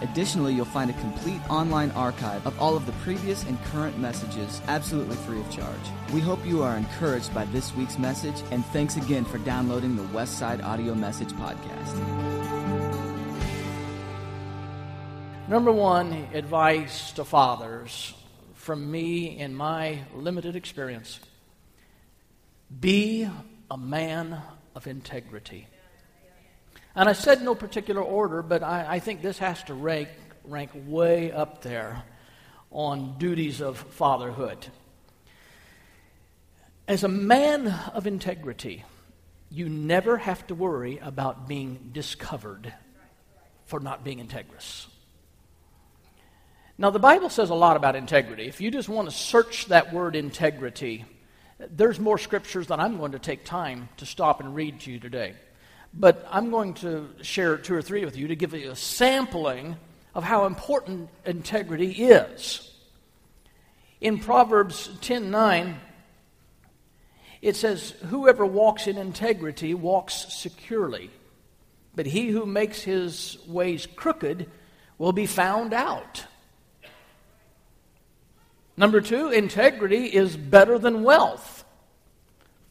Additionally, you'll find a complete online archive of all of the previous and current messages absolutely free of charge. We hope you are encouraged by this week's message, and thanks again for downloading the Westside Audio Message Podcast. Number one, advice to fathers from me in my limited experience be a man of integrity. And I said no particular order, but I, I think this has to rank, rank way up there on duties of fatherhood. As a man of integrity, you never have to worry about being discovered for not being integrous. Now, the Bible says a lot about integrity. If you just want to search that word integrity, there's more scriptures that I'm going to take time to stop and read to you today. But I'm going to share two or three with you to give you a sampling of how important integrity is. In Proverbs 10:9, it says, "Whoever walks in integrity walks securely, but he who makes his ways crooked will be found out." Number 2, integrity is better than wealth.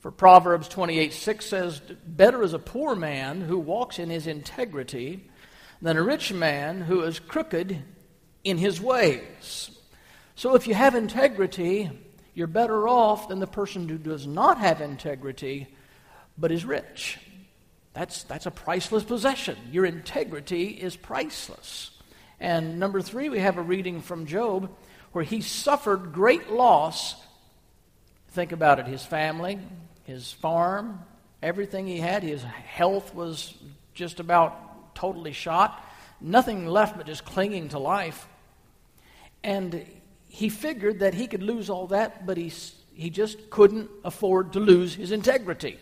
For Proverbs 28 6 says, Better is a poor man who walks in his integrity than a rich man who is crooked in his ways. So if you have integrity, you're better off than the person who does not have integrity but is rich. That's, that's a priceless possession. Your integrity is priceless. And number three, we have a reading from Job where he suffered great loss. Think about it his family, his farm, everything he had. His health was just about totally shot. Nothing left but just clinging to life. And he figured that he could lose all that, but he, he just couldn't afford to lose his integrity.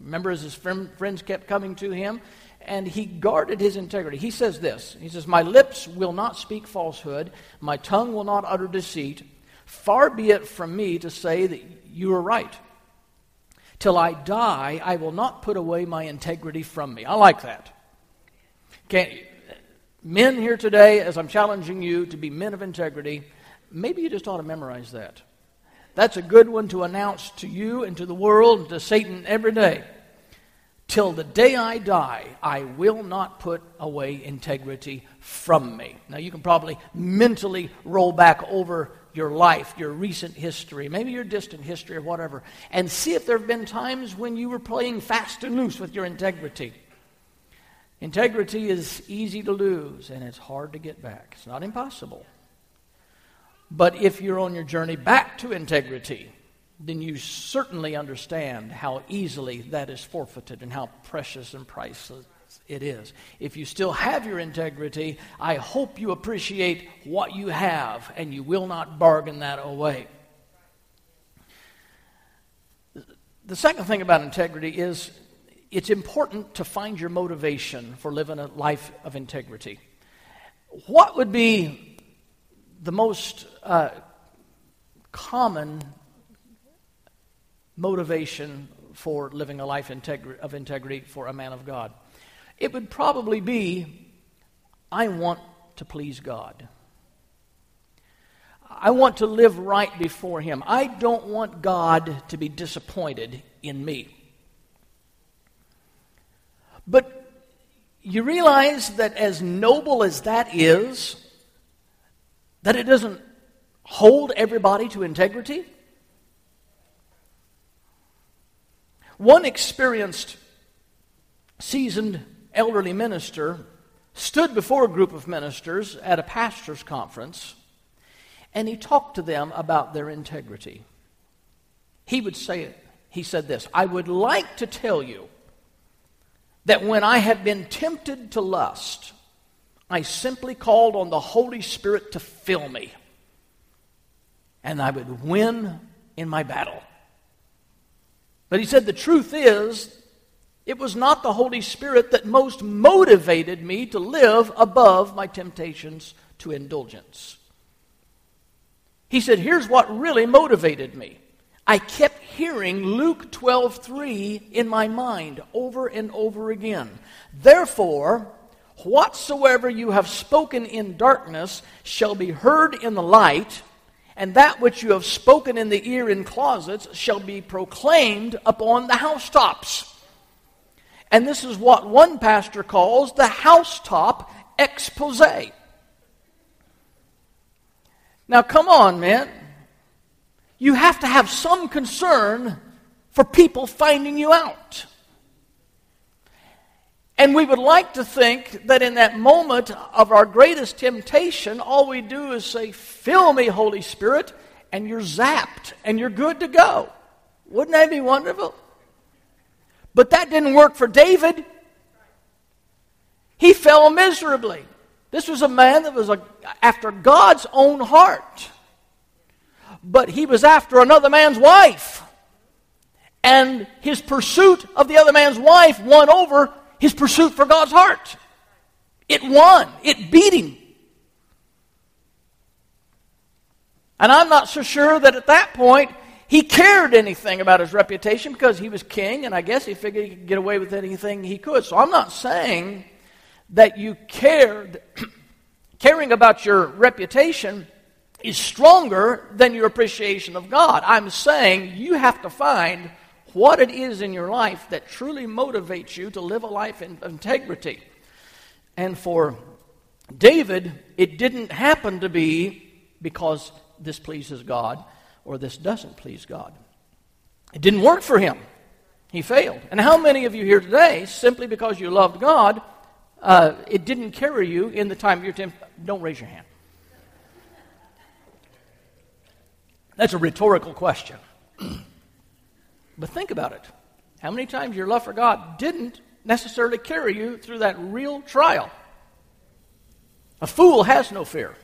Remember, as his friends kept coming to him, and he guarded his integrity. He says this He says, My lips will not speak falsehood, my tongue will not utter deceit. Far be it from me to say that you are right. Till I die, I will not put away my integrity from me. I like that. Okay, men here today, as I'm challenging you to be men of integrity, maybe you just ought to memorize that. That's a good one to announce to you and to the world and to Satan every day. Till the day I die, I will not put away integrity from me. Now, you can probably mentally roll back over your life, your recent history, maybe your distant history or whatever, and see if there have been times when you were playing fast and loose with your integrity. Integrity is easy to lose and it's hard to get back. It's not impossible. But if you're on your journey back to integrity, then you certainly understand how easily that is forfeited and how precious and priceless it is. If you still have your integrity, I hope you appreciate what you have and you will not bargain that away. The second thing about integrity is it's important to find your motivation for living a life of integrity. What would be the most uh, common motivation for living a life integri- of integrity for a man of God? It would probably be I want to please God. I want to live right before Him. I don't want God to be disappointed in me. But you realize that as noble as that is, that it doesn't hold everybody to integrity? One experienced, seasoned elderly minister stood before a group of ministers at a pastor's conference and he talked to them about their integrity. He would say, it. he said this I would like to tell you that when I have been tempted to lust, I simply called on the Holy Spirit to fill me, and I would win in my battle. But he said the truth is It was not the Holy Spirit that most motivated me to live above my temptations to indulgence. He said, Here's what really motivated me. I kept hearing Luke 12:3 in my mind over and over again. Therefore, whatsoever you have spoken in darkness shall be heard in the light, and that which you have spoken in the ear in closets shall be proclaimed upon the housetops. And this is what one pastor calls the housetop expose. Now, come on, man. You have to have some concern for people finding you out. And we would like to think that in that moment of our greatest temptation, all we do is say, Fill me, Holy Spirit, and you're zapped and you're good to go. Wouldn't that be wonderful? But that didn't work for David. He fell miserably. This was a man that was a, after God's own heart. But he was after another man's wife. And his pursuit of the other man's wife won over his pursuit for God's heart. It won, it beat him. And I'm not so sure that at that point he cared anything about his reputation because he was king, and I guess he figured he could get away with anything he could. So I'm not saying that you cared, caring about your reputation is stronger than your appreciation of God. I'm saying you have to find what it is in your life that truly motivates you to live a life in integrity. And for David, it didn't happen to be because this pleases God or this doesn't please God. It didn't work for him. He failed. And how many of you here today, simply because you loved God, uh, it didn't carry you in the time of your temptation. Don't raise your hand. That's a rhetorical question. but think about it. How many times your love for God didn't necessarily carry you through that real trial? A fool has no fear.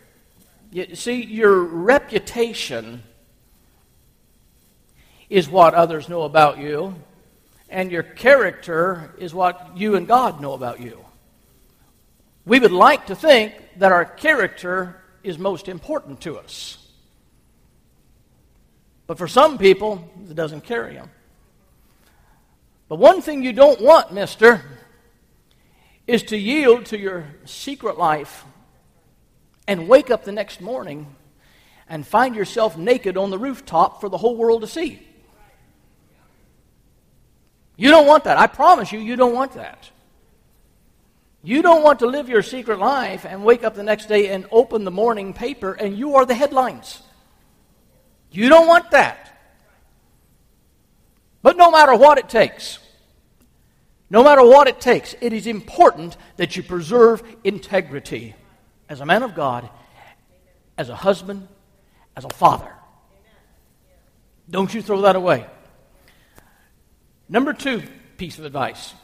You see, your reputation is what others know about you, and your character is what you and God know about you. We would like to think that our character is most important to us. But for some people, it doesn't carry them. But one thing you don't want, mister, is to yield to your secret life and wake up the next morning and find yourself naked on the rooftop for the whole world to see. You don't want that. I promise you, you don't want that. You don't want to live your secret life and wake up the next day and open the morning paper and you are the headlines. You don't want that. But no matter what it takes, no matter what it takes, it is important that you preserve integrity as a man of God, as a husband, as a father. Don't you throw that away. Number two piece of advice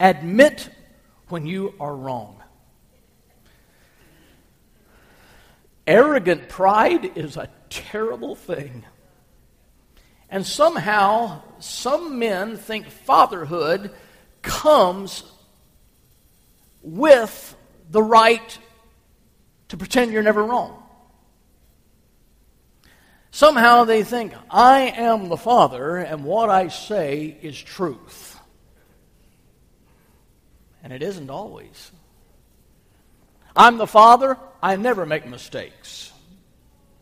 Admit when you are wrong. Arrogant pride is a terrible thing. And somehow, some men think fatherhood comes with the right to pretend you're never wrong. Somehow they think, I am the father, and what I say is truth. And it isn't always. I'm the father, I never make mistakes.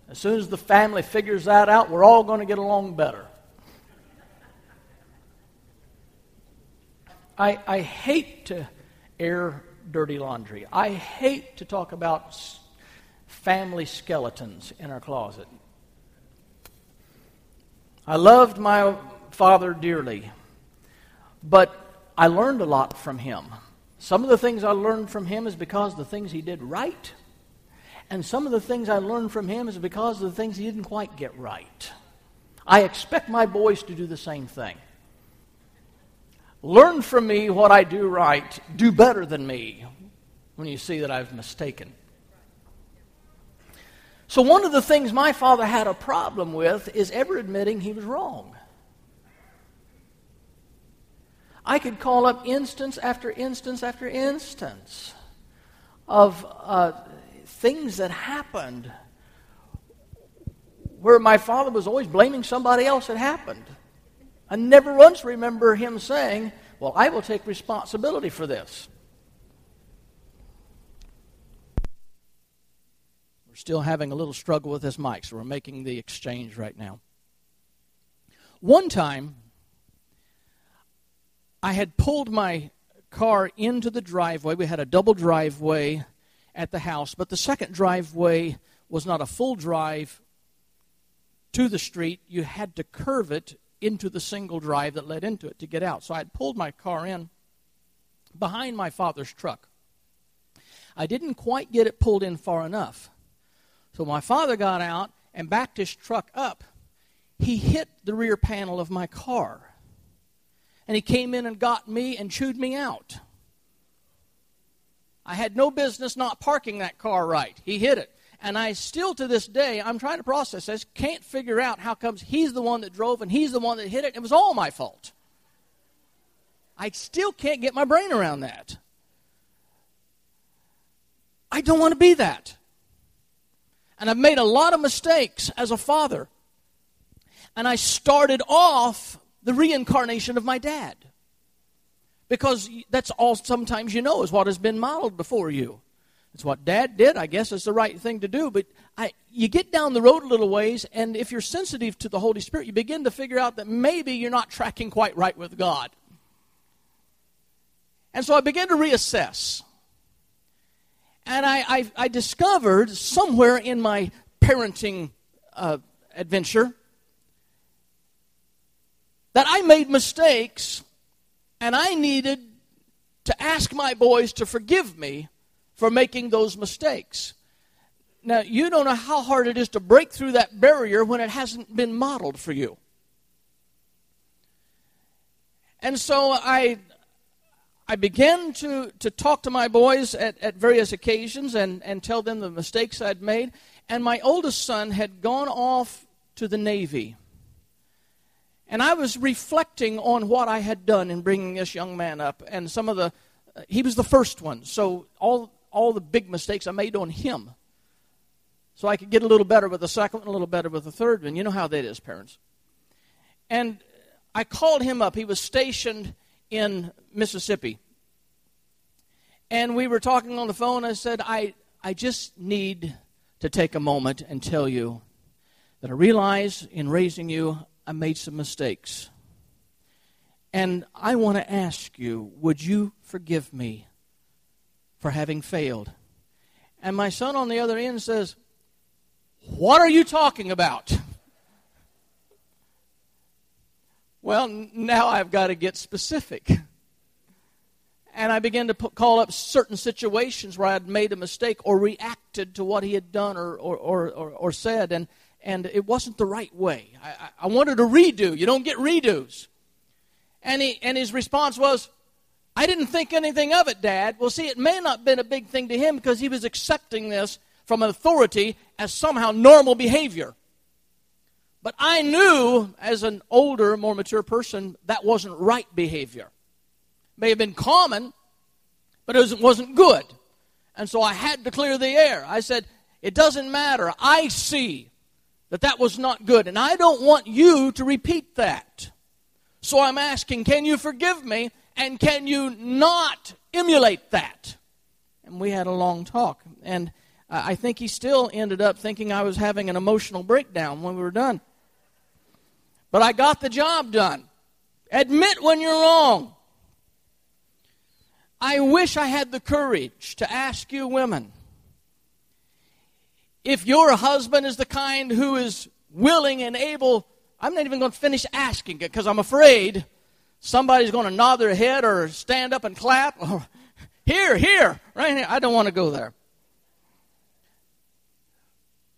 As soon as the family figures that out, we're all going to get along better. I, I hate to air dirty laundry. I hate to talk about family skeletons in our closet. I loved my father dearly, but I learned a lot from him. Some of the things I learned from him is because the things he did right. And some of the things I learned from him is because of the things he didn't quite get right. I expect my boys to do the same thing. Learn from me what I do right. Do better than me when you see that I've mistaken. So, one of the things my father had a problem with is ever admitting he was wrong. I could call up instance after instance after instance of uh, things that happened where my father was always blaming somebody else that happened. I never once remember him saying, Well, I will take responsibility for this. Still having a little struggle with this mic, so we're making the exchange right now. One time, I had pulled my car into the driveway. We had a double driveway at the house, but the second driveway was not a full drive to the street. You had to curve it into the single drive that led into it to get out. So I had pulled my car in behind my father's truck. I didn't quite get it pulled in far enough. So my father got out and backed his truck up. He hit the rear panel of my car. And he came in and got me and chewed me out. I had no business not parking that car right. He hit it. And I still to this day, I'm trying to process this, can't figure out how comes he's the one that drove and he's the one that hit it. It was all my fault. I still can't get my brain around that. I don't want to be that. And I've made a lot of mistakes as a father. And I started off the reincarnation of my dad. Because that's all sometimes you know is what has been modeled before you. It's what dad did. I guess it's the right thing to do. But I, you get down the road a little ways, and if you're sensitive to the Holy Spirit, you begin to figure out that maybe you're not tracking quite right with God. And so I began to reassess. And I, I, I discovered somewhere in my parenting uh, adventure that I made mistakes and I needed to ask my boys to forgive me for making those mistakes. Now, you don't know how hard it is to break through that barrier when it hasn't been modeled for you. And so I, I began to, to talk to my boys at, at various occasions and, and tell them the mistakes I'd made. And my oldest son had gone off to the Navy. And I was reflecting on what I had done in bringing this young man up and some of the, he was the first one. So all all the big mistakes I made on him. So I could get a little better with the second one, a little better with the third one. You know how that is, parents. And I called him up. He was stationed in Mississippi. And we were talking on the phone. I said, I, I just need to take a moment and tell you that I realize in raising you, I made some mistakes. And I want to ask you, would you forgive me for having failed. And my son on the other end says, What are you talking about? Well, now I've got to get specific. And I began to put, call up certain situations where I had made a mistake or reacted to what he had done or, or, or, or, or said, and, and it wasn't the right way. I, I wanted a redo. You don't get redos. And, he, and his response was, I didn't think anything of it, Dad. Well, see, it may not have been a big thing to him because he was accepting this from authority as somehow normal behavior. But I knew as an older, more mature person that wasn't right behavior. May have been common, but it wasn't good. And so I had to clear the air. I said, It doesn't matter. I see that that was not good, and I don't want you to repeat that. So I'm asking, Can you forgive me? And can you not emulate that? And we had a long talk. And I think he still ended up thinking I was having an emotional breakdown when we were done. But I got the job done. Admit when you're wrong. I wish I had the courage to ask you, women, if your husband is the kind who is willing and able, I'm not even going to finish asking it because I'm afraid somebody's going to nod their head or stand up and clap. Or, here, here, right here. I don't want to go there.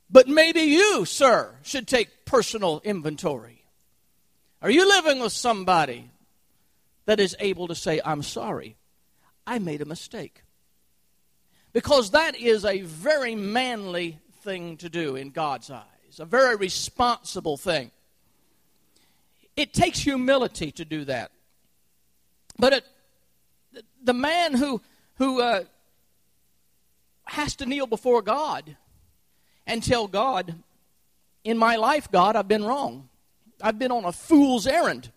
But maybe you, sir, should take personal inventory. Are you living with somebody that is able to say, I'm sorry, I made a mistake? Because that is a very manly thing to do in God's eyes, a very responsible thing. It takes humility to do that. But it, the man who, who uh, has to kneel before God and tell God, in my life, God, I've been wrong. I've been on a fool's errand.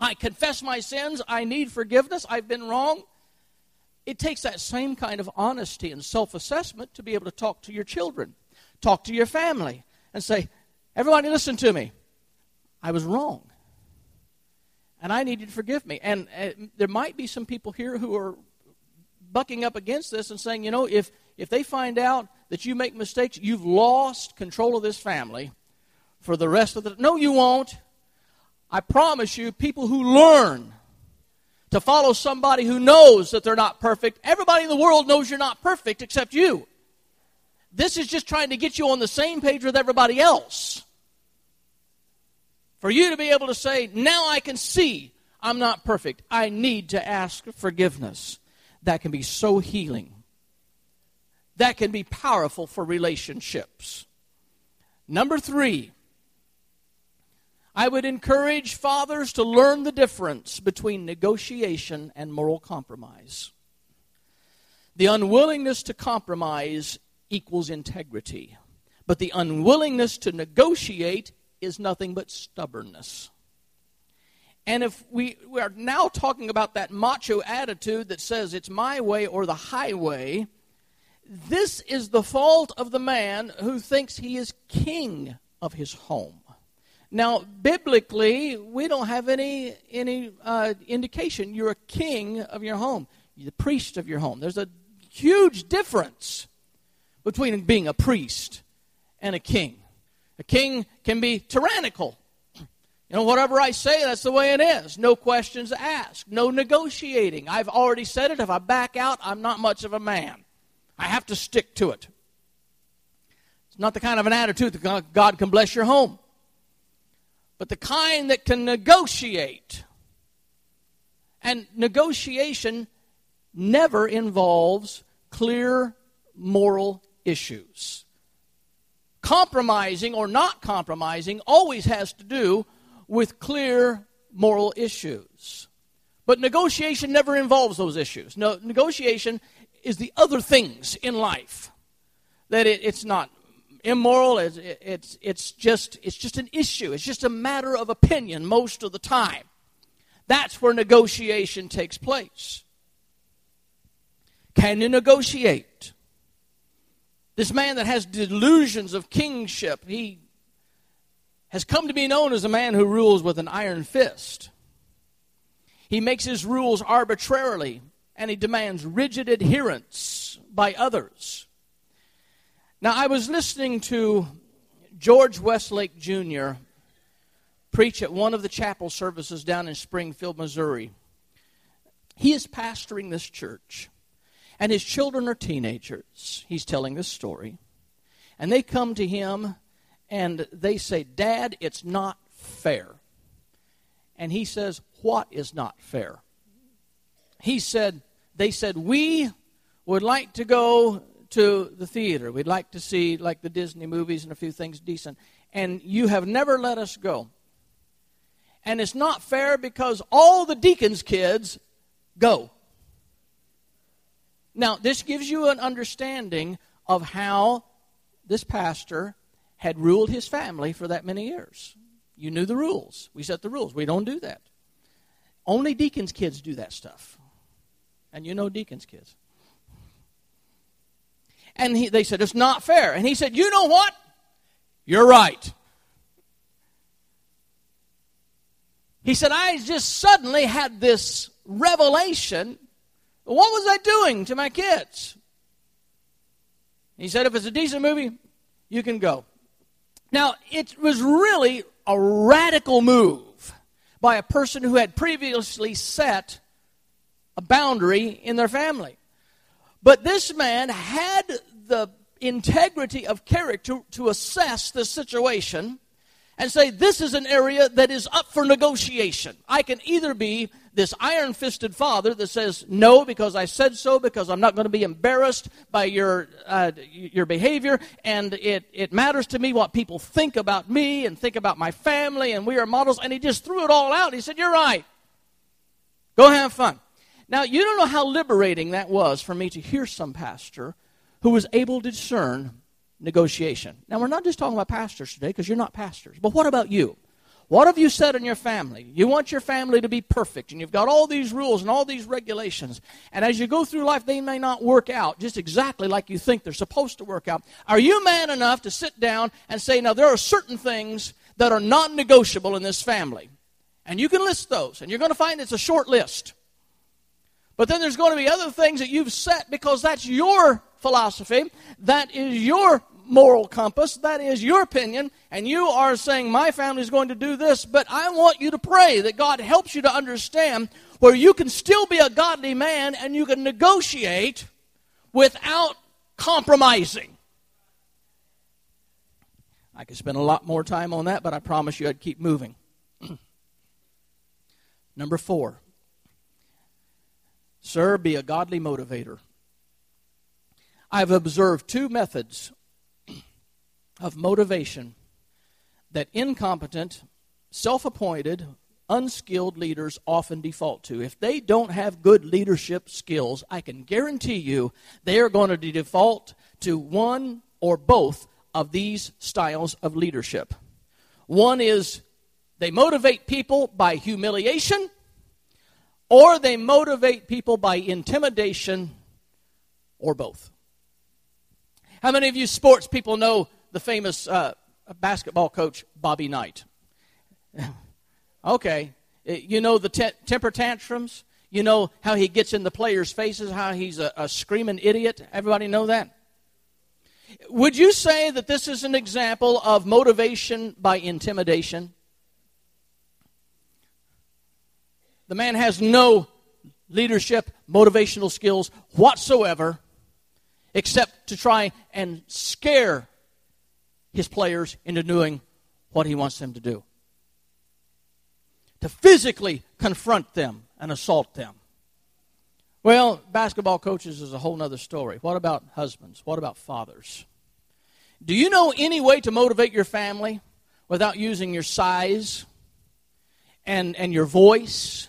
I confess my sins. I need forgiveness. I've been wrong. It takes that same kind of honesty and self assessment to be able to talk to your children, talk to your family, and say, Everybody, listen to me. I was wrong. And I need you to forgive me. And uh, there might be some people here who are bucking up against this and saying, you know, if, if they find out that you make mistakes, you've lost control of this family for the rest of the. No, you won't. I promise you, people who learn to follow somebody who knows that they're not perfect, everybody in the world knows you're not perfect except you. This is just trying to get you on the same page with everybody else. For you to be able to say, now I can see I'm not perfect. I need to ask forgiveness. That can be so healing. That can be powerful for relationships. Number three, I would encourage fathers to learn the difference between negotiation and moral compromise. The unwillingness to compromise equals integrity, but the unwillingness to negotiate is nothing but stubbornness. And if we, we are now talking about that macho attitude that says it's my way or the highway, this is the fault of the man who thinks he is king of his home. Now, biblically, we don't have any any uh, indication you're a king of your home, you're the priest of your home. There's a huge difference between being a priest and a king. A king can be tyrannical. You know, whatever I say, that's the way it is. No questions asked. No negotiating. I've already said it. If I back out, I'm not much of a man. I have to stick to it. It's not the kind of an attitude that God can bless your home but the kind that can negotiate. And negotiation never involves clear moral issues. Compromising or not compromising always has to do with clear moral issues. But negotiation never involves those issues. No, negotiation is the other things in life. That it, it's not immoral. It's, it's, it's, just, it's just an issue. It's just a matter of opinion most of the time. That's where negotiation takes place. Can you negotiate? This man that has delusions of kingship, he has come to be known as a man who rules with an iron fist. He makes his rules arbitrarily and he demands rigid adherence by others. Now, I was listening to George Westlake Jr. preach at one of the chapel services down in Springfield, Missouri. He is pastoring this church, and his children are teenagers. He's telling this story. And they come to him and they say, Dad, it's not fair. And he says, What is not fair? He said, They said, We would like to go to the theater. We'd like to see like the Disney movies and a few things decent. And you have never let us go. And it's not fair because all the deacons' kids go. Now, this gives you an understanding of how this pastor had ruled his family for that many years. You knew the rules. We set the rules. We don't do that. Only deacons' kids do that stuff. And you know deacons' kids. And he, they said, It's not fair. And he said, You know what? You're right. He said, I just suddenly had this revelation. What was I doing to my kids? He said, If it's a decent movie, you can go. Now, it was really a radical move by a person who had previously set a boundary in their family. But this man had the integrity of character to assess the situation and say, this is an area that is up for negotiation. I can either be this iron fisted father that says, no, because I said so, because I'm not going to be embarrassed by your, uh, your behavior, and it, it matters to me what people think about me and think about my family, and we are models. And he just threw it all out. He said, You're right. Go have fun. Now, you don't know how liberating that was for me to hear some pastor who was able to discern negotiation. Now, we're not just talking about pastors today because you're not pastors, but what about you? What have you said in your family? You want your family to be perfect, and you've got all these rules and all these regulations. And as you go through life, they may not work out just exactly like you think they're supposed to work out. Are you man enough to sit down and say, now, there are certain things that are non negotiable in this family? And you can list those, and you're going to find it's a short list. But then there's going to be other things that you've set because that's your philosophy, that is your moral compass, that is your opinion, and you are saying, My family is going to do this, but I want you to pray that God helps you to understand where you can still be a godly man and you can negotiate without compromising. I could spend a lot more time on that, but I promise you I'd keep moving. Number four, sir, be a godly motivator. I've observed two methods of motivation that incompetent, self appointed, unskilled leaders often default to. If they don't have good leadership skills, I can guarantee you they are going to default to one or both of these styles of leadership. One is they motivate people by humiliation, or they motivate people by intimidation, or both. How many of you sports people know the famous uh, basketball coach, Bobby Knight? okay. Uh, you know the te- temper tantrums? You know how he gets in the players' faces, how he's a, a screaming idiot? Everybody know that? Would you say that this is an example of motivation by intimidation? The man has no leadership, motivational skills whatsoever, except to try and scare his players into doing what he wants them to do. To physically confront them and assault them. Well, basketball coaches is a whole other story. What about husbands? What about fathers? Do you know any way to motivate your family without using your size and, and your voice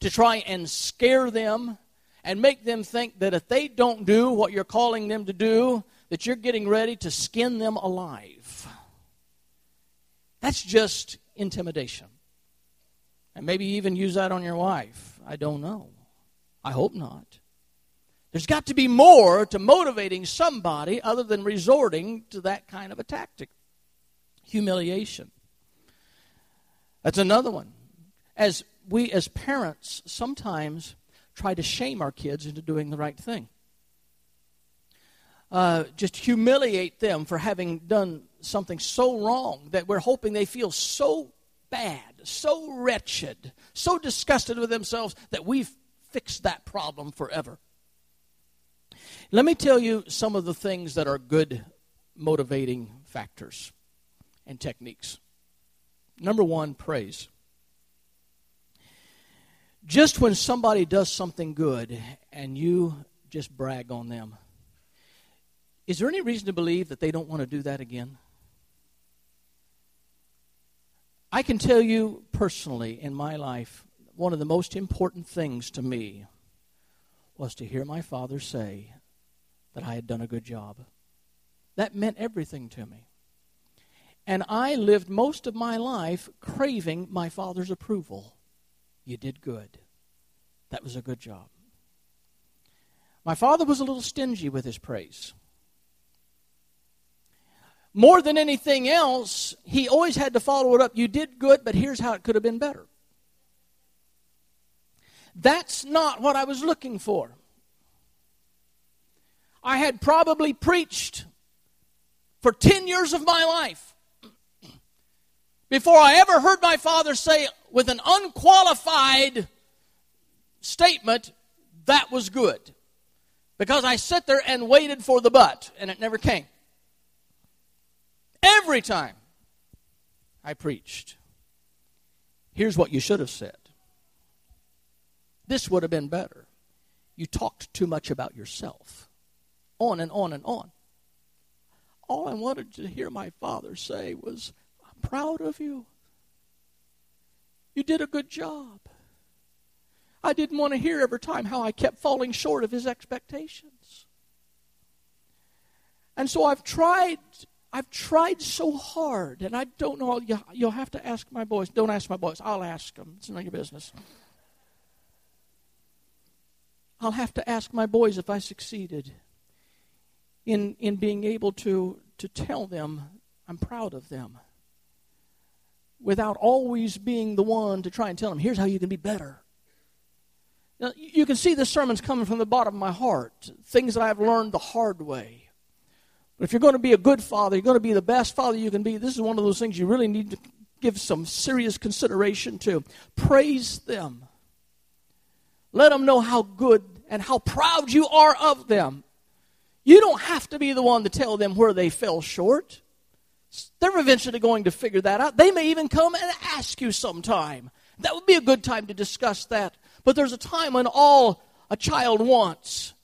to try and scare them and make them think that if they don't do what you're calling them to do, that you're getting ready to skin them alive. That's just intimidation. And maybe even use that on your wife. I don't know. I hope not. There's got to be more to motivating somebody other than resorting to that kind of a tactic humiliation. That's another one. As we as parents sometimes try to shame our kids into doing the right thing. Uh, just humiliate them for having done something so wrong that we're hoping they feel so bad, so wretched, so disgusted with themselves that we've fixed that problem forever. Let me tell you some of the things that are good motivating factors and techniques. Number one, praise. Just when somebody does something good and you just brag on them, is there any reason to believe that they don't want to do that again? I can tell you personally in my life, one of the most important things to me was to hear my father say that I had done a good job. That meant everything to me. And I lived most of my life craving my father's approval. You did good. That was a good job. My father was a little stingy with his praise. More than anything else, he always had to follow it up. You did good, but here's how it could have been better. That's not what I was looking for. I had probably preached for 10 years of my life before I ever heard my father say with an unqualified statement, that was good. Because I sat there and waited for the but, and it never came. Every time I preached, here's what you should have said. This would have been better. You talked too much about yourself. On and on and on. All I wanted to hear my father say was, proud of you. You did a good job. I didn't want to hear every time how I kept falling short of his expectations. And so I've tried I've tried so hard, and I don't know. You'll have to ask my boys. Don't ask my boys. I'll ask them. It's none of your business. I'll have to ask my boys if I succeeded in, in being able to, to tell them I'm proud of them without always being the one to try and tell them, here's how you can be better. Now, you can see this sermon's coming from the bottom of my heart, things that I've learned the hard way. But if you're going to be a good father, you're going to be the best father you can be, this is one of those things you really need to give some serious consideration to. Praise them. Let them know how good and how proud you are of them. You don't have to be the one to tell them where they fell short. They're eventually going to figure that out. They may even come and ask you sometime. That would be a good time to discuss that. But there's a time when all a child wants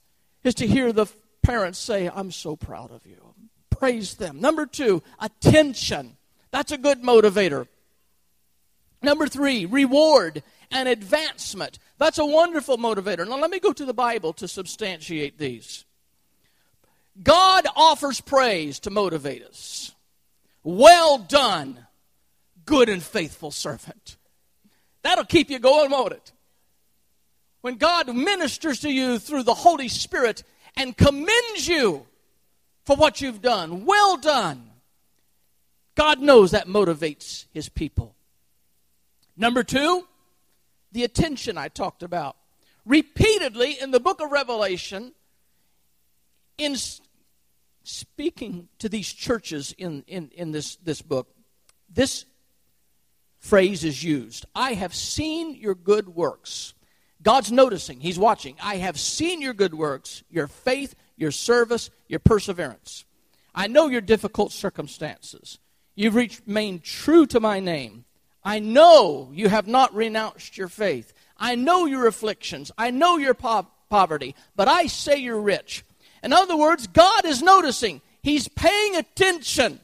is to hear the parents say, I'm so proud of you. Praise them. Number two, attention. That's a good motivator. Number three, reward and advancement. That's a wonderful motivator. Now, let me go to the Bible to substantiate these. God offers praise to motivate us. Well done, good and faithful servant. That'll keep you going, won't it? When God ministers to you through the Holy Spirit and commends you for what you've done, well done. God knows that motivates his people. Number two, the attention I talked about. Repeatedly in the book of Revelation, in speaking to these churches in, in, in this, this book, this phrase is used I have seen your good works. God's noticing, He's watching. I have seen your good works, your faith, your service, your perseverance. I know your difficult circumstances. You've remained true to my name. I know you have not renounced your faith. I know your afflictions. I know your po- poverty, but I say you're rich. In other words, God is noticing, He's paying attention.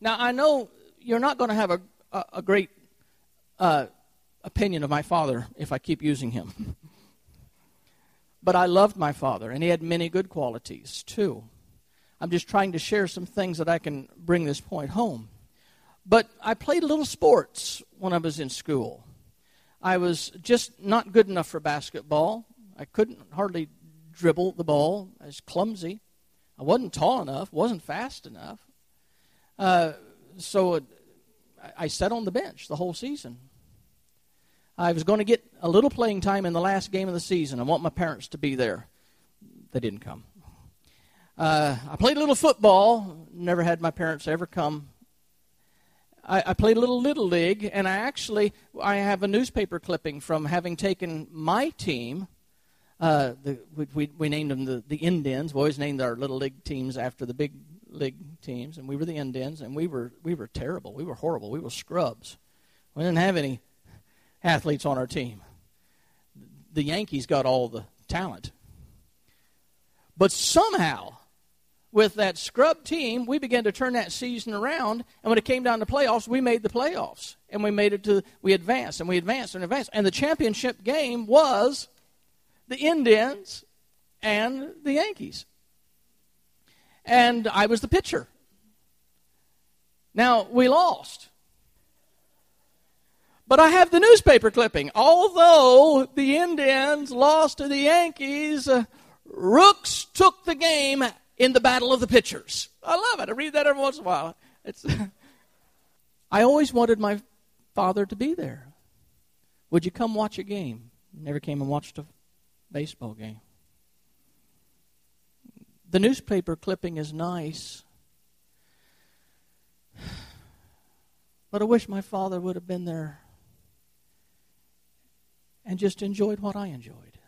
Now, I know you're not going to have a, a, a great uh, opinion of my father if I keep using him. but I loved my father, and he had many good qualities, too. I'm just trying to share some things that I can bring this point home. But I played little sports when I was in school. I was just not good enough for basketball. I couldn't hardly dribble the ball. I was clumsy. I wasn't tall enough, wasn't fast enough. Uh, so it, I sat on the bench the whole season. I was going to get a little playing time in the last game of the season. I want my parents to be there. They didn't come. Uh, I played a little football. Never had my parents ever come. I, I played a little little league, and I actually I have a newspaper clipping from having taken my team uh, the, we, we, named them the, the Indians. We always named our little league teams after the big league teams, and we were the Indians, and we were we were terrible. We were horrible. We were scrubs. We didn't have any athletes on our team. The Yankees got all the talent, but somehow, with that scrub team, we began to turn that season around. And when it came down to playoffs, we made the playoffs, and we made it to we advanced, and we advanced and advanced, and the championship game was the Indians and the Yankees. And I was the pitcher. Now, we lost. But I have the newspaper clipping. Although the Indians lost to the Yankees, uh, Rooks took the game in the battle of the pitchers. I love it. I read that every once in a while. It's I always wanted my father to be there. Would you come watch a game? Never came and watched a baseball game. The newspaper clipping is nice. But I wish my father would have been there and just enjoyed what I enjoyed.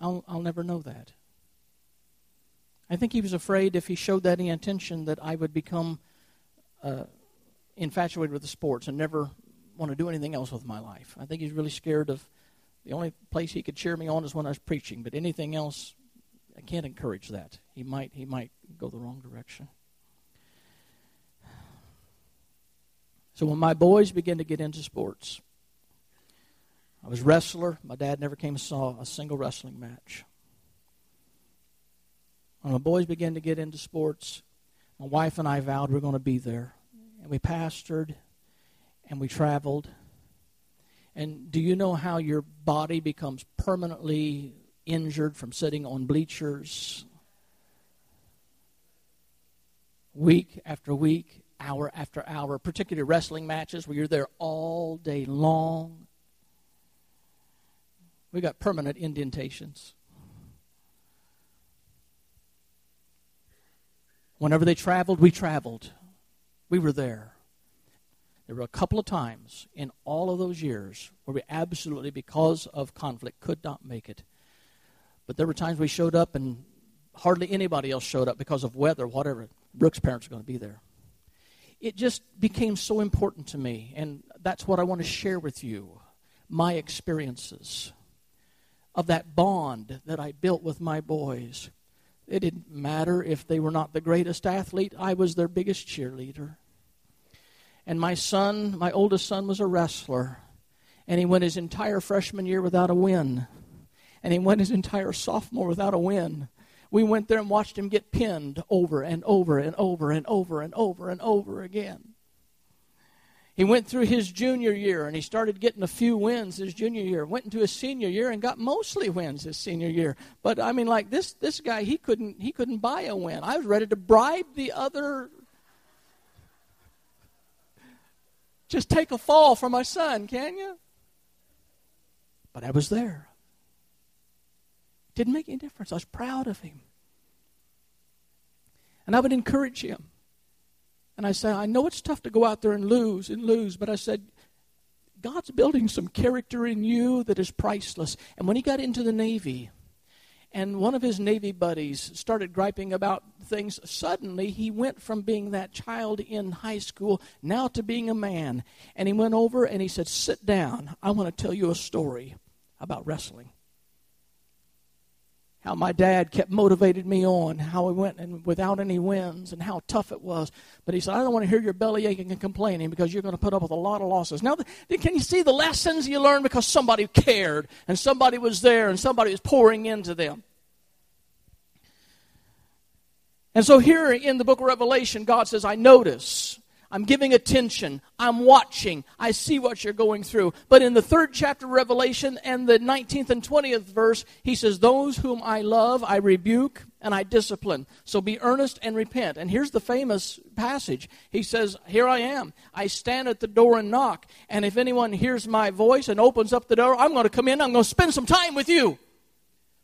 I'll, I'll never know that. I think he was afraid if he showed that intention that I would become uh, infatuated with the sports and never want to do anything else with my life. I think he's really scared of the only place he could cheer me on is when I was preaching, but anything else, I can't encourage that. He might he might go the wrong direction. So when my boys began to get into sports, I was wrestler. My dad never came and saw a single wrestling match. When my boys began to get into sports, my wife and I vowed we're going to be there. And we pastored and we traveled. And do you know how your body becomes permanently injured from sitting on bleachers week after week, hour after hour, particularly wrestling matches where you're there all day long? We got permanent indentations. Whenever they traveled, we traveled. We were there. There were a couple of times in all of those years where we absolutely, because of conflict, could not make it. But there were times we showed up and hardly anybody else showed up because of weather, whatever. Brooks' parents were going to be there. It just became so important to me, and that's what I want to share with you my experiences of that bond that I built with my boys. It didn't matter if they were not the greatest athlete, I was their biggest cheerleader. And my son, my oldest son, was a wrestler. And he went his entire freshman year without a win. And he went his entire sophomore without a win. We went there and watched him get pinned over and over and over and over and over and over again. He went through his junior year and he started getting a few wins his junior year. Went into his senior year and got mostly wins his senior year. But I mean, like this this guy, he couldn't he couldn't buy a win. I was ready to bribe the other Just take a fall for my son, can you? But I was there. Didn't make any difference. I was proud of him. And I would encourage him. And I say, I know it's tough to go out there and lose and lose, but I said, God's building some character in you that is priceless. And when he got into the Navy, and one of his Navy buddies started griping about things. Suddenly, he went from being that child in high school now to being a man. And he went over and he said, Sit down. I want to tell you a story about wrestling. How my dad kept motivated me on, how we went and without any wins, and how tough it was. But he said, I don't want to hear your belly aching and complaining because you're going to put up with a lot of losses. Now, can you see the lessons you learned because somebody cared and somebody was there and somebody was pouring into them? And so here in the book of Revelation, God says, I notice, I'm giving attention, I'm watching, I see what you're going through. But in the third chapter of Revelation and the 19th and 20th verse, he says, Those whom I love, I rebuke and I discipline. So be earnest and repent. And here's the famous passage. He says, Here I am. I stand at the door and knock. And if anyone hears my voice and opens up the door, I'm going to come in, I'm going to spend some time with you.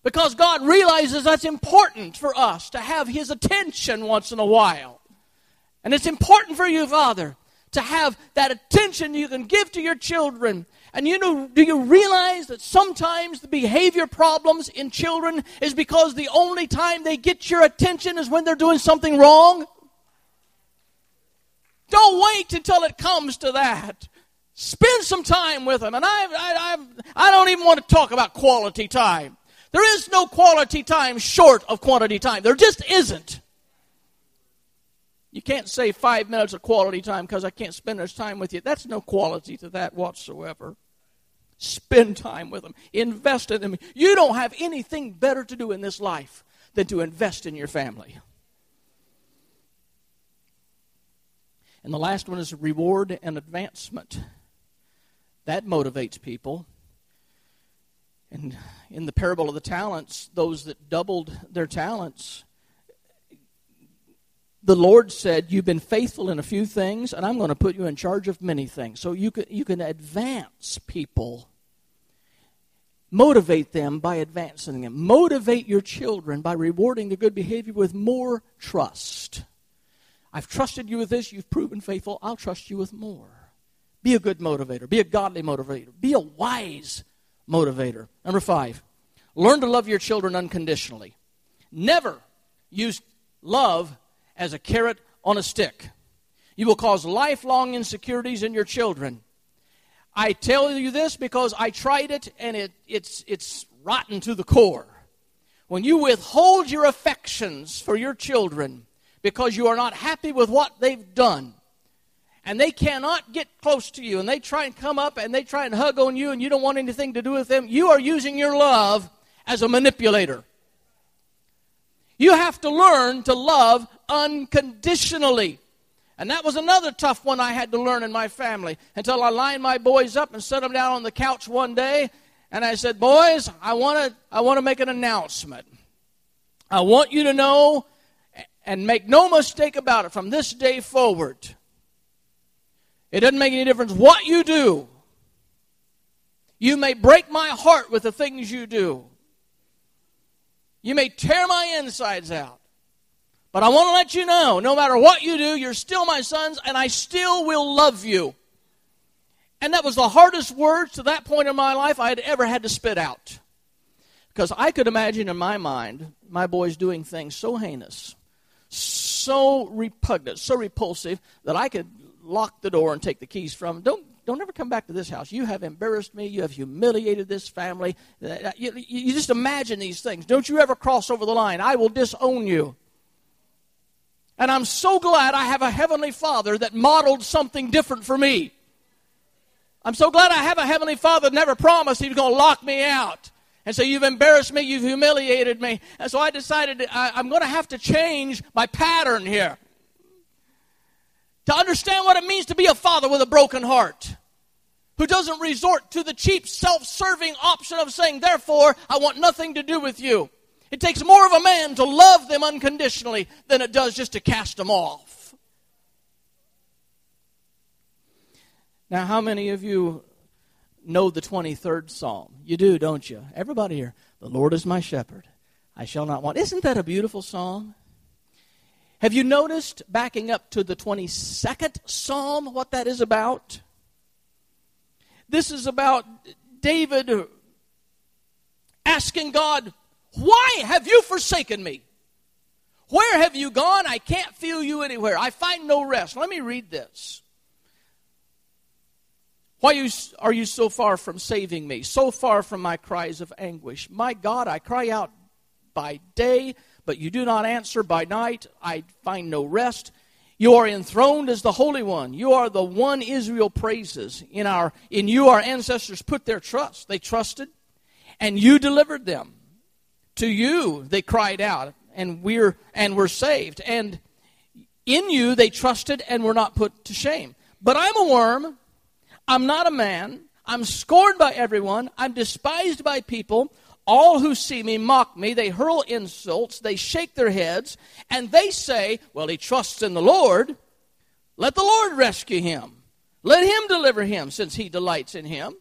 Because God realizes that's important for us to have His attention once in a while. And it's important for you, Father, to have that attention you can give to your children. And you know, do you realize that sometimes the behavior problems in children is because the only time they get your attention is when they're doing something wrong? Don't wait until it comes to that. Spend some time with them. And I, I, I, I don't even want to talk about quality time. There is no quality time short of quantity time. There just isn't. You can't say five minutes of quality time because I can't spend as time with you. That's no quality to that whatsoever. Spend time with them, invest in them. You don't have anything better to do in this life than to invest in your family. And the last one is reward and advancement. That motivates people. And in the parable of the talents, those that doubled their talents, the Lord said, You've been faithful in a few things, and I'm going to put you in charge of many things. So you can, you can advance people, motivate them by advancing them. Motivate your children by rewarding the good behavior with more trust. I've trusted you with this, you've proven faithful, I'll trust you with more. Be a good motivator, be a godly motivator, be a wise motivator. Number five, learn to love your children unconditionally. Never use love as a carrot on a stick. You will cause lifelong insecurities in your children. I tell you this because I tried it and it, it's, it's rotten to the core. When you withhold your affections for your children because you are not happy with what they've done, and they cannot get close to you and they try and come up and they try and hug on you and you don't want anything to do with them, you are using your love as a manipulator. You have to learn to love unconditionally. And that was another tough one I had to learn in my family until I lined my boys up and set them down on the couch one day and I said, "Boys, I want to I want to make an announcement. I want you to know and make no mistake about it from this day forward. It doesn't make any difference what you do. You may break my heart with the things you do. You may tear my insides out. But I want to let you know no matter what you do, you're still my sons, and I still will love you. And that was the hardest words to that point in my life I had ever had to spit out. Because I could imagine in my mind my boys doing things so heinous, so repugnant, so repulsive that I could lock the door and take the keys from. Don't don't ever come back to this house. You have embarrassed me. You have humiliated this family. You, you, just imagine these things. Don't you ever cross over the line. I will disown you. And I'm so glad I have a Heavenly Father that modeled something different for me. I'm so glad I have a Heavenly Father that never promised He was going to lock me out. And so you've embarrassed me, you've humiliated me. And so I decided I, I'm going to have to change my pattern here. To understand what it means to be a father with a broken heart. Who doesn't resort to the cheap, self serving option of saying, Therefore, I want nothing to do with you. It takes more of a man to love them unconditionally than it does just to cast them off. Now, how many of you know the 23rd Psalm. You do, don't you? Everybody here. The Lord is my shepherd. I shall not want. Isn't that a beautiful song? Have you noticed, backing up to the 22nd Psalm, what that is about? This is about David asking God, Why have you forsaken me? Where have you gone? I can't feel you anywhere. I find no rest. Let me read this. Why are you so far from saving me, so far from my cries of anguish? My God, I cry out by day, but you do not answer. By night, I find no rest. You are enthroned as the Holy One. You are the one Israel praises. In, our, in you, our ancestors put their trust. They trusted, and you delivered them. To you, they cried out, and we're, and were saved. And in you, they trusted and were not put to shame. But I'm a worm I'm not a man. I'm scorned by everyone. I'm despised by people. All who see me mock me. They hurl insults. They shake their heads. And they say, Well, he trusts in the Lord. Let the Lord rescue him. Let him deliver him, since he delights in him.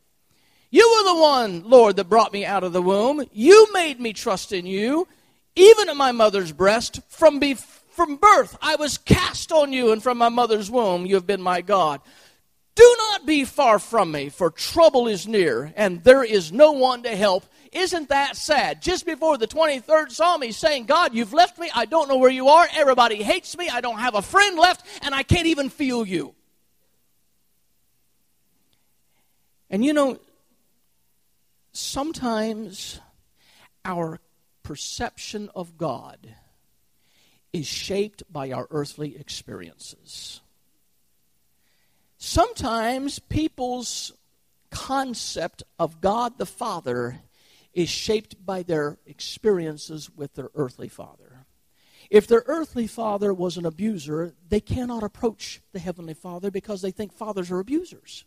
You were the one, Lord, that brought me out of the womb. You made me trust in you, even at my mother's breast. From, be- from birth, I was cast on you, and from my mother's womb, you have been my God. Do not be far from me, for trouble is near, and there is no one to help. Isn't that sad? Just before the 23rd Psalm, he's saying, God, you've left me. I don't know where you are. Everybody hates me. I don't have a friend left, and I can't even feel you. And you know, sometimes our perception of God is shaped by our earthly experiences. Sometimes people's concept of God the Father is shaped by their experiences with their earthly father. If their earthly father was an abuser, they cannot approach the heavenly father because they think fathers are abusers.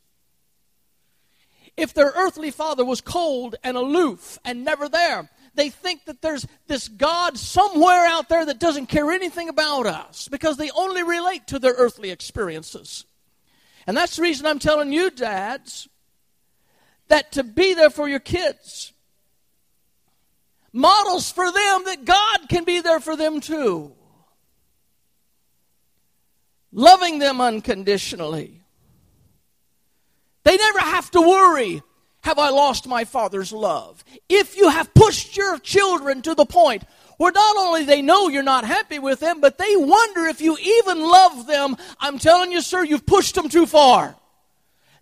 If their earthly father was cold and aloof and never there, they think that there's this God somewhere out there that doesn't care anything about us because they only relate to their earthly experiences. And that's the reason I'm telling you, dads, that to be there for your kids models for them that God can be there for them too. Loving them unconditionally. They never have to worry have I lost my father's love? If you have pushed your children to the point where not only they know you're not happy with them, but they wonder if you even love them. I'm telling you, sir, you've pushed them too far.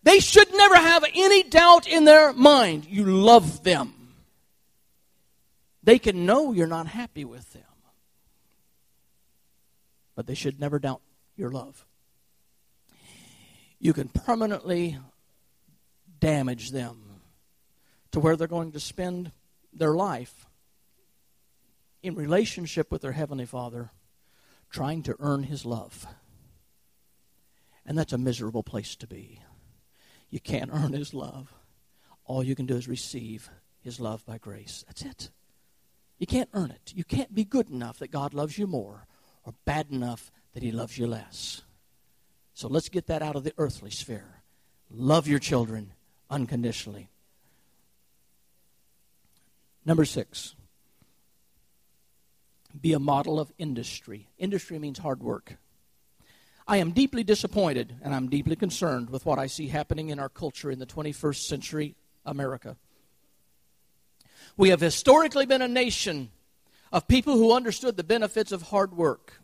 They should never have any doubt in their mind. You love them. They can know you're not happy with them, but they should never doubt your love. you can permanently damage them to where they're going to spend their life in relationship with their Heavenly Father, trying to earn His love. And that's a miserable place to be. You can't earn His love. All you can do is receive His love by grace. That's it. You can't earn it. You can't be good enough that God loves you more or bad enough that He loves you less. So let's get that out of the earthly sphere. Love your children unconditionally. Number six, be a model of industry. Industry means hard work. I am deeply disappointed and I'm deeply concerned with what I see happening in our culture in the 21st century America. We have historically been a nation of people who understood the benefits of hard work.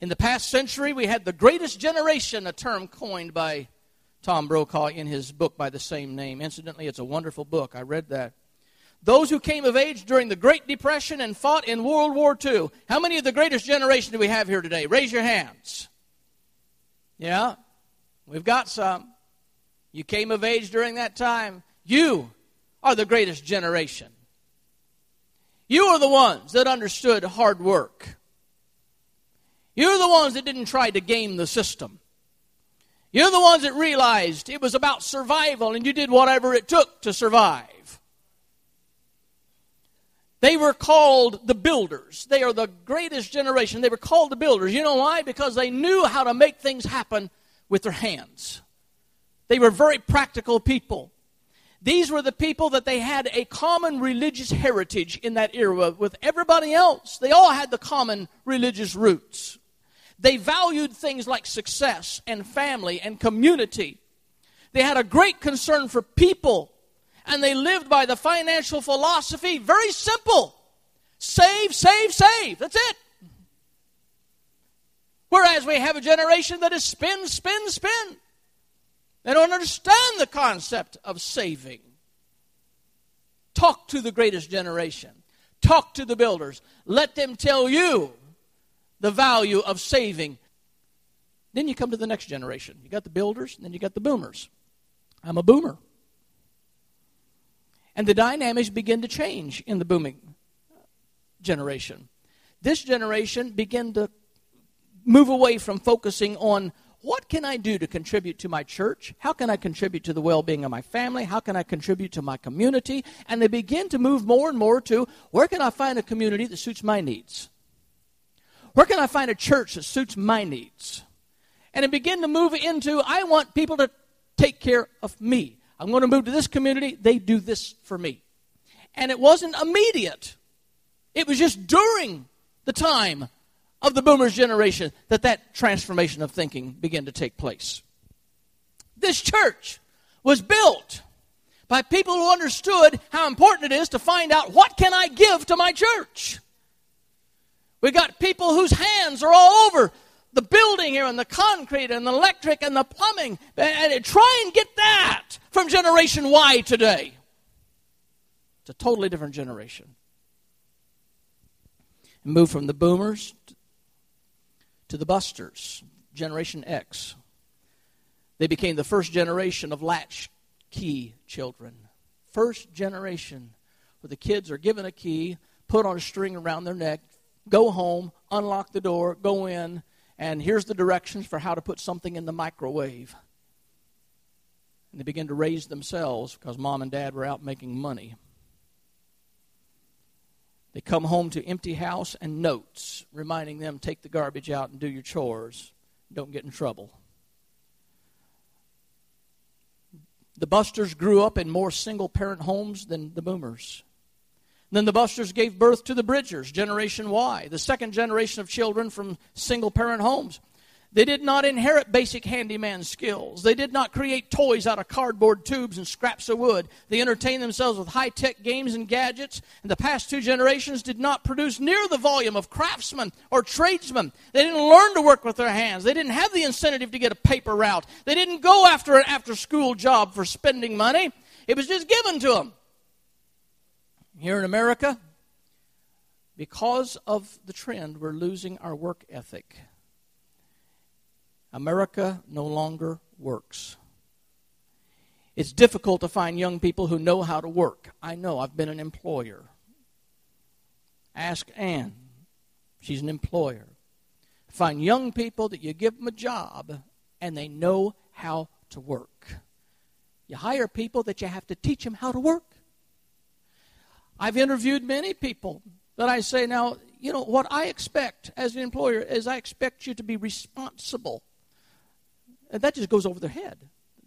In the past century, we had the greatest generation, a term coined by Tom Brokaw in his book by the same name. Incidentally, it's a wonderful book. I read that. Those who came of age during the Great Depression and fought in World War II. How many of the greatest generation do we have here today? Raise your hands. Yeah, we've got some. You came of age during that time. You are the greatest generation. You are the ones that understood hard work. You're the ones that didn't try to game the system. You're the ones that realized it was about survival and you did whatever it took to survive. They were called the builders. They are the greatest generation. They were called the builders. You know why? Because they knew how to make things happen with their hands. They were very practical people. These were the people that they had a common religious heritage in that era with everybody else. They all had the common religious roots. They valued things like success and family and community. They had a great concern for people, and they lived by the financial philosophy very simple save, save, save. That's it. Whereas we have a generation that is spin, spin, spin. They don't understand the concept of saving. Talk to the greatest generation. Talk to the builders. Let them tell you the value of saving. Then you come to the next generation. You got the builders, and then you got the boomers. I'm a boomer. And the dynamics begin to change in the booming generation. This generation began to move away from focusing on what can I do to contribute to my church? How can I contribute to the well being of my family? How can I contribute to my community? And they begin to move more and more to where can I find a community that suits my needs? Where can I find a church that suits my needs? And they begin to move into I want people to take care of me. I'm going to move to this community, they do this for me. And it wasn't immediate, it was just during the time of the boomers generation that that transformation of thinking began to take place. This church was built by people who understood how important it is to find out what can I give to my church. We got people whose hands are all over the building here and the concrete and the electric and the plumbing. And try and get that from Generation Y today. It's a totally different generation. Move from the boomers to the busters, Generation X. They became the first generation of latchkey children. First generation where the kids are given a key, put on a string around their neck, go home, unlock the door, go in, and here's the directions for how to put something in the microwave. And they begin to raise themselves because mom and dad were out making money. They come home to empty house and notes reminding them take the garbage out and do your chores. Don't get in trouble. The Busters grew up in more single parent homes than the Boomers. Then the Busters gave birth to the Bridgers, Generation Y, the second generation of children from single parent homes. They did not inherit basic handyman skills. They did not create toys out of cardboard tubes and scraps of wood. They entertained themselves with high tech games and gadgets. And the past two generations did not produce near the volume of craftsmen or tradesmen. They didn't learn to work with their hands. They didn't have the incentive to get a paper route. They didn't go after an after school job for spending money. It was just given to them here in America, because of the trend, we're losing our work ethic. America no longer works. It's difficult to find young people who know how to work. I know, I've been an employer. Ask Ann. She's an employer. Find young people that you give them a job and they know how to work. You hire people that you have to teach them how to work. I've interviewed many people that I say, now, you know, what I expect as an employer is I expect you to be responsible. And that just goes over their head.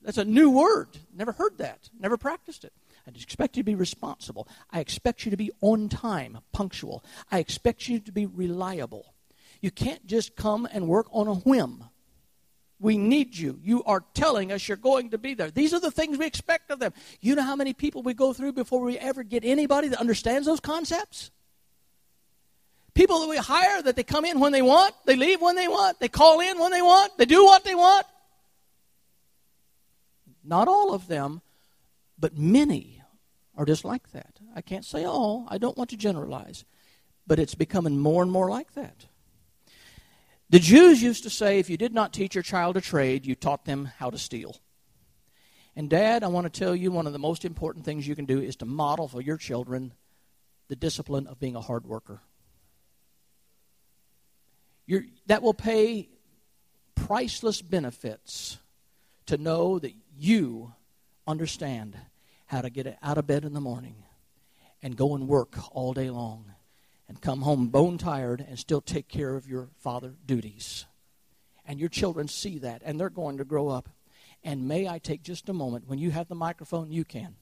That's a new word. Never heard that. Never practiced it. I expect you to be responsible. I expect you to be on time, punctual. I expect you to be reliable. You can't just come and work on a whim. We need you. You are telling us you're going to be there. These are the things we expect of them. You know how many people we go through before we ever get anybody that understands those concepts? People that we hire that they come in when they want, they leave when they want, they call in when they want, they do what they want. Not all of them, but many are just like that. I can't say all, I don't want to generalize, but it's becoming more and more like that. The Jews used to say if you did not teach your child a trade, you taught them how to steal. And, Dad, I want to tell you one of the most important things you can do is to model for your children the discipline of being a hard worker. You're, that will pay priceless benefits to know that you understand how to get out of bed in the morning and go and work all day long and come home bone tired and still take care of your father duties. And your children see that and they're going to grow up. And may I take just a moment, when you have the microphone, you can.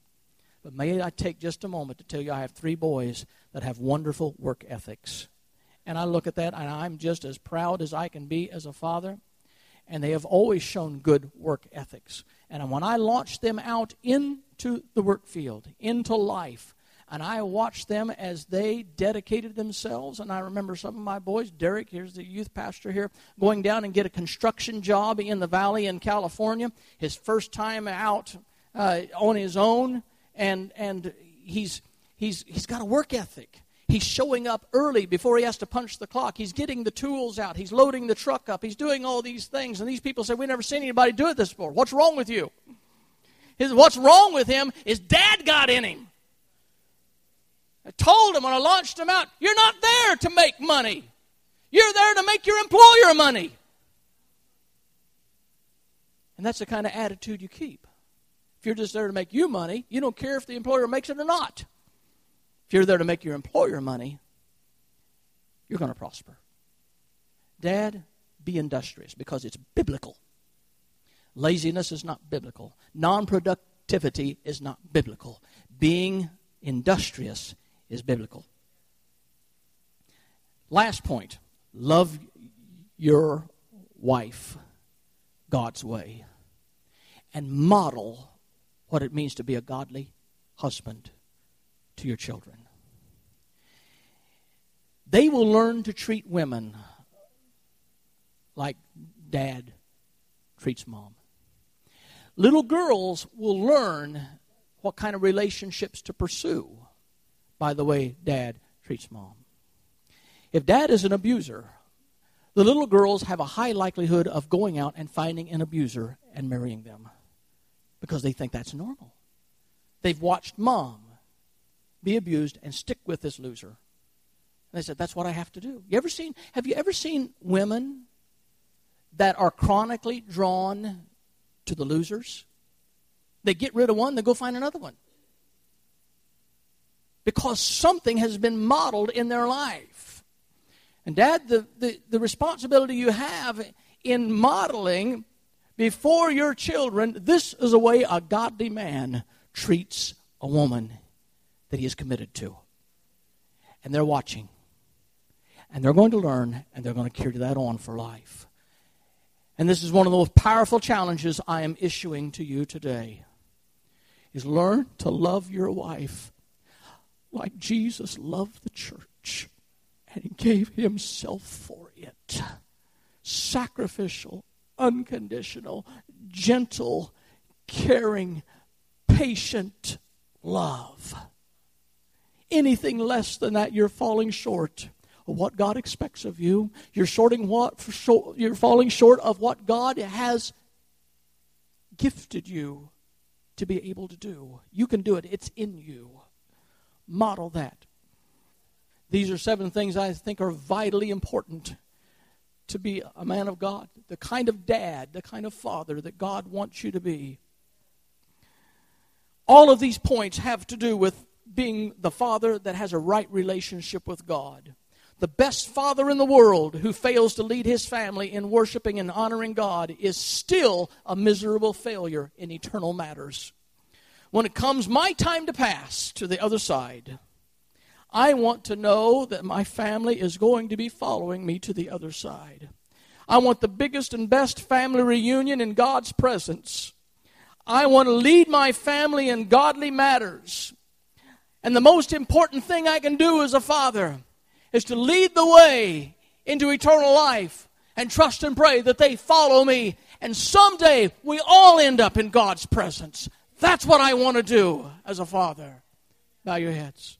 But may I take just a moment to tell you I have three boys that have wonderful work ethics. And I look at that and I'm just as proud as I can be as a father. And they have always shown good work ethics. And when I launched them out into the work field, into life, and I watched them as they dedicated themselves. And I remember some of my boys, Derek, here's the youth pastor here, going down and get a construction job in the valley in California. His first time out uh, on his own, and and he's he's he's got a work ethic. He's showing up early before he has to punch the clock. He's getting the tools out. He's loading the truck up. He's doing all these things. And these people say, We've never seen anybody do it this before. What's wrong with you? His, what's wrong with him is dad got in him. I told him when I launched him out, you're not there to make money. You're there to make your employer money. And that's the kind of attitude you keep. If you're just there to make you money, you don't care if the employer makes it or not. If you're there to make your employer money, you're going to prosper. Dad, be industrious because it's biblical. Laziness is not biblical. Non productivity is not biblical. Being industrious is biblical. Last point love your wife God's way and model what it means to be a godly husband to your children. They will learn to treat women like dad treats mom. Little girls will learn what kind of relationships to pursue by the way dad treats mom. If dad is an abuser, the little girls have a high likelihood of going out and finding an abuser and marrying them because they think that's normal. They've watched mom be abused and stick with this loser. And they said, That's what I have to do. You ever seen, have you ever seen women that are chronically drawn to the losers? They get rid of one, they go find another one because something has been modeled in their life. And, Dad, the, the, the responsibility you have in modeling before your children this is a way a godly man treats a woman that he is committed to. And they're watching. And they're going to learn, and they're going to carry that on for life. And this is one of the most powerful challenges I am issuing to you today. Is learn to love your wife like Jesus loved the church and he gave himself for it. Sacrificial, unconditional, gentle, caring, patient love. Anything less than that, you're falling short. What God expects of you. You're sorting what you're falling short of what God has gifted you to be able to do. You can do it. It's in you. Model that. These are seven things I think are vitally important to be a man of God, the kind of dad, the kind of father that God wants you to be. All of these points have to do with being the father that has a right relationship with God. The best father in the world who fails to lead his family in worshiping and honoring God is still a miserable failure in eternal matters. When it comes my time to pass to the other side, I want to know that my family is going to be following me to the other side. I want the biggest and best family reunion in God's presence. I want to lead my family in godly matters. And the most important thing I can do as a father is to lead the way into eternal life and trust and pray that they follow me. And someday we all end up in God's presence. That's what I want to do as a father. Bow your heads.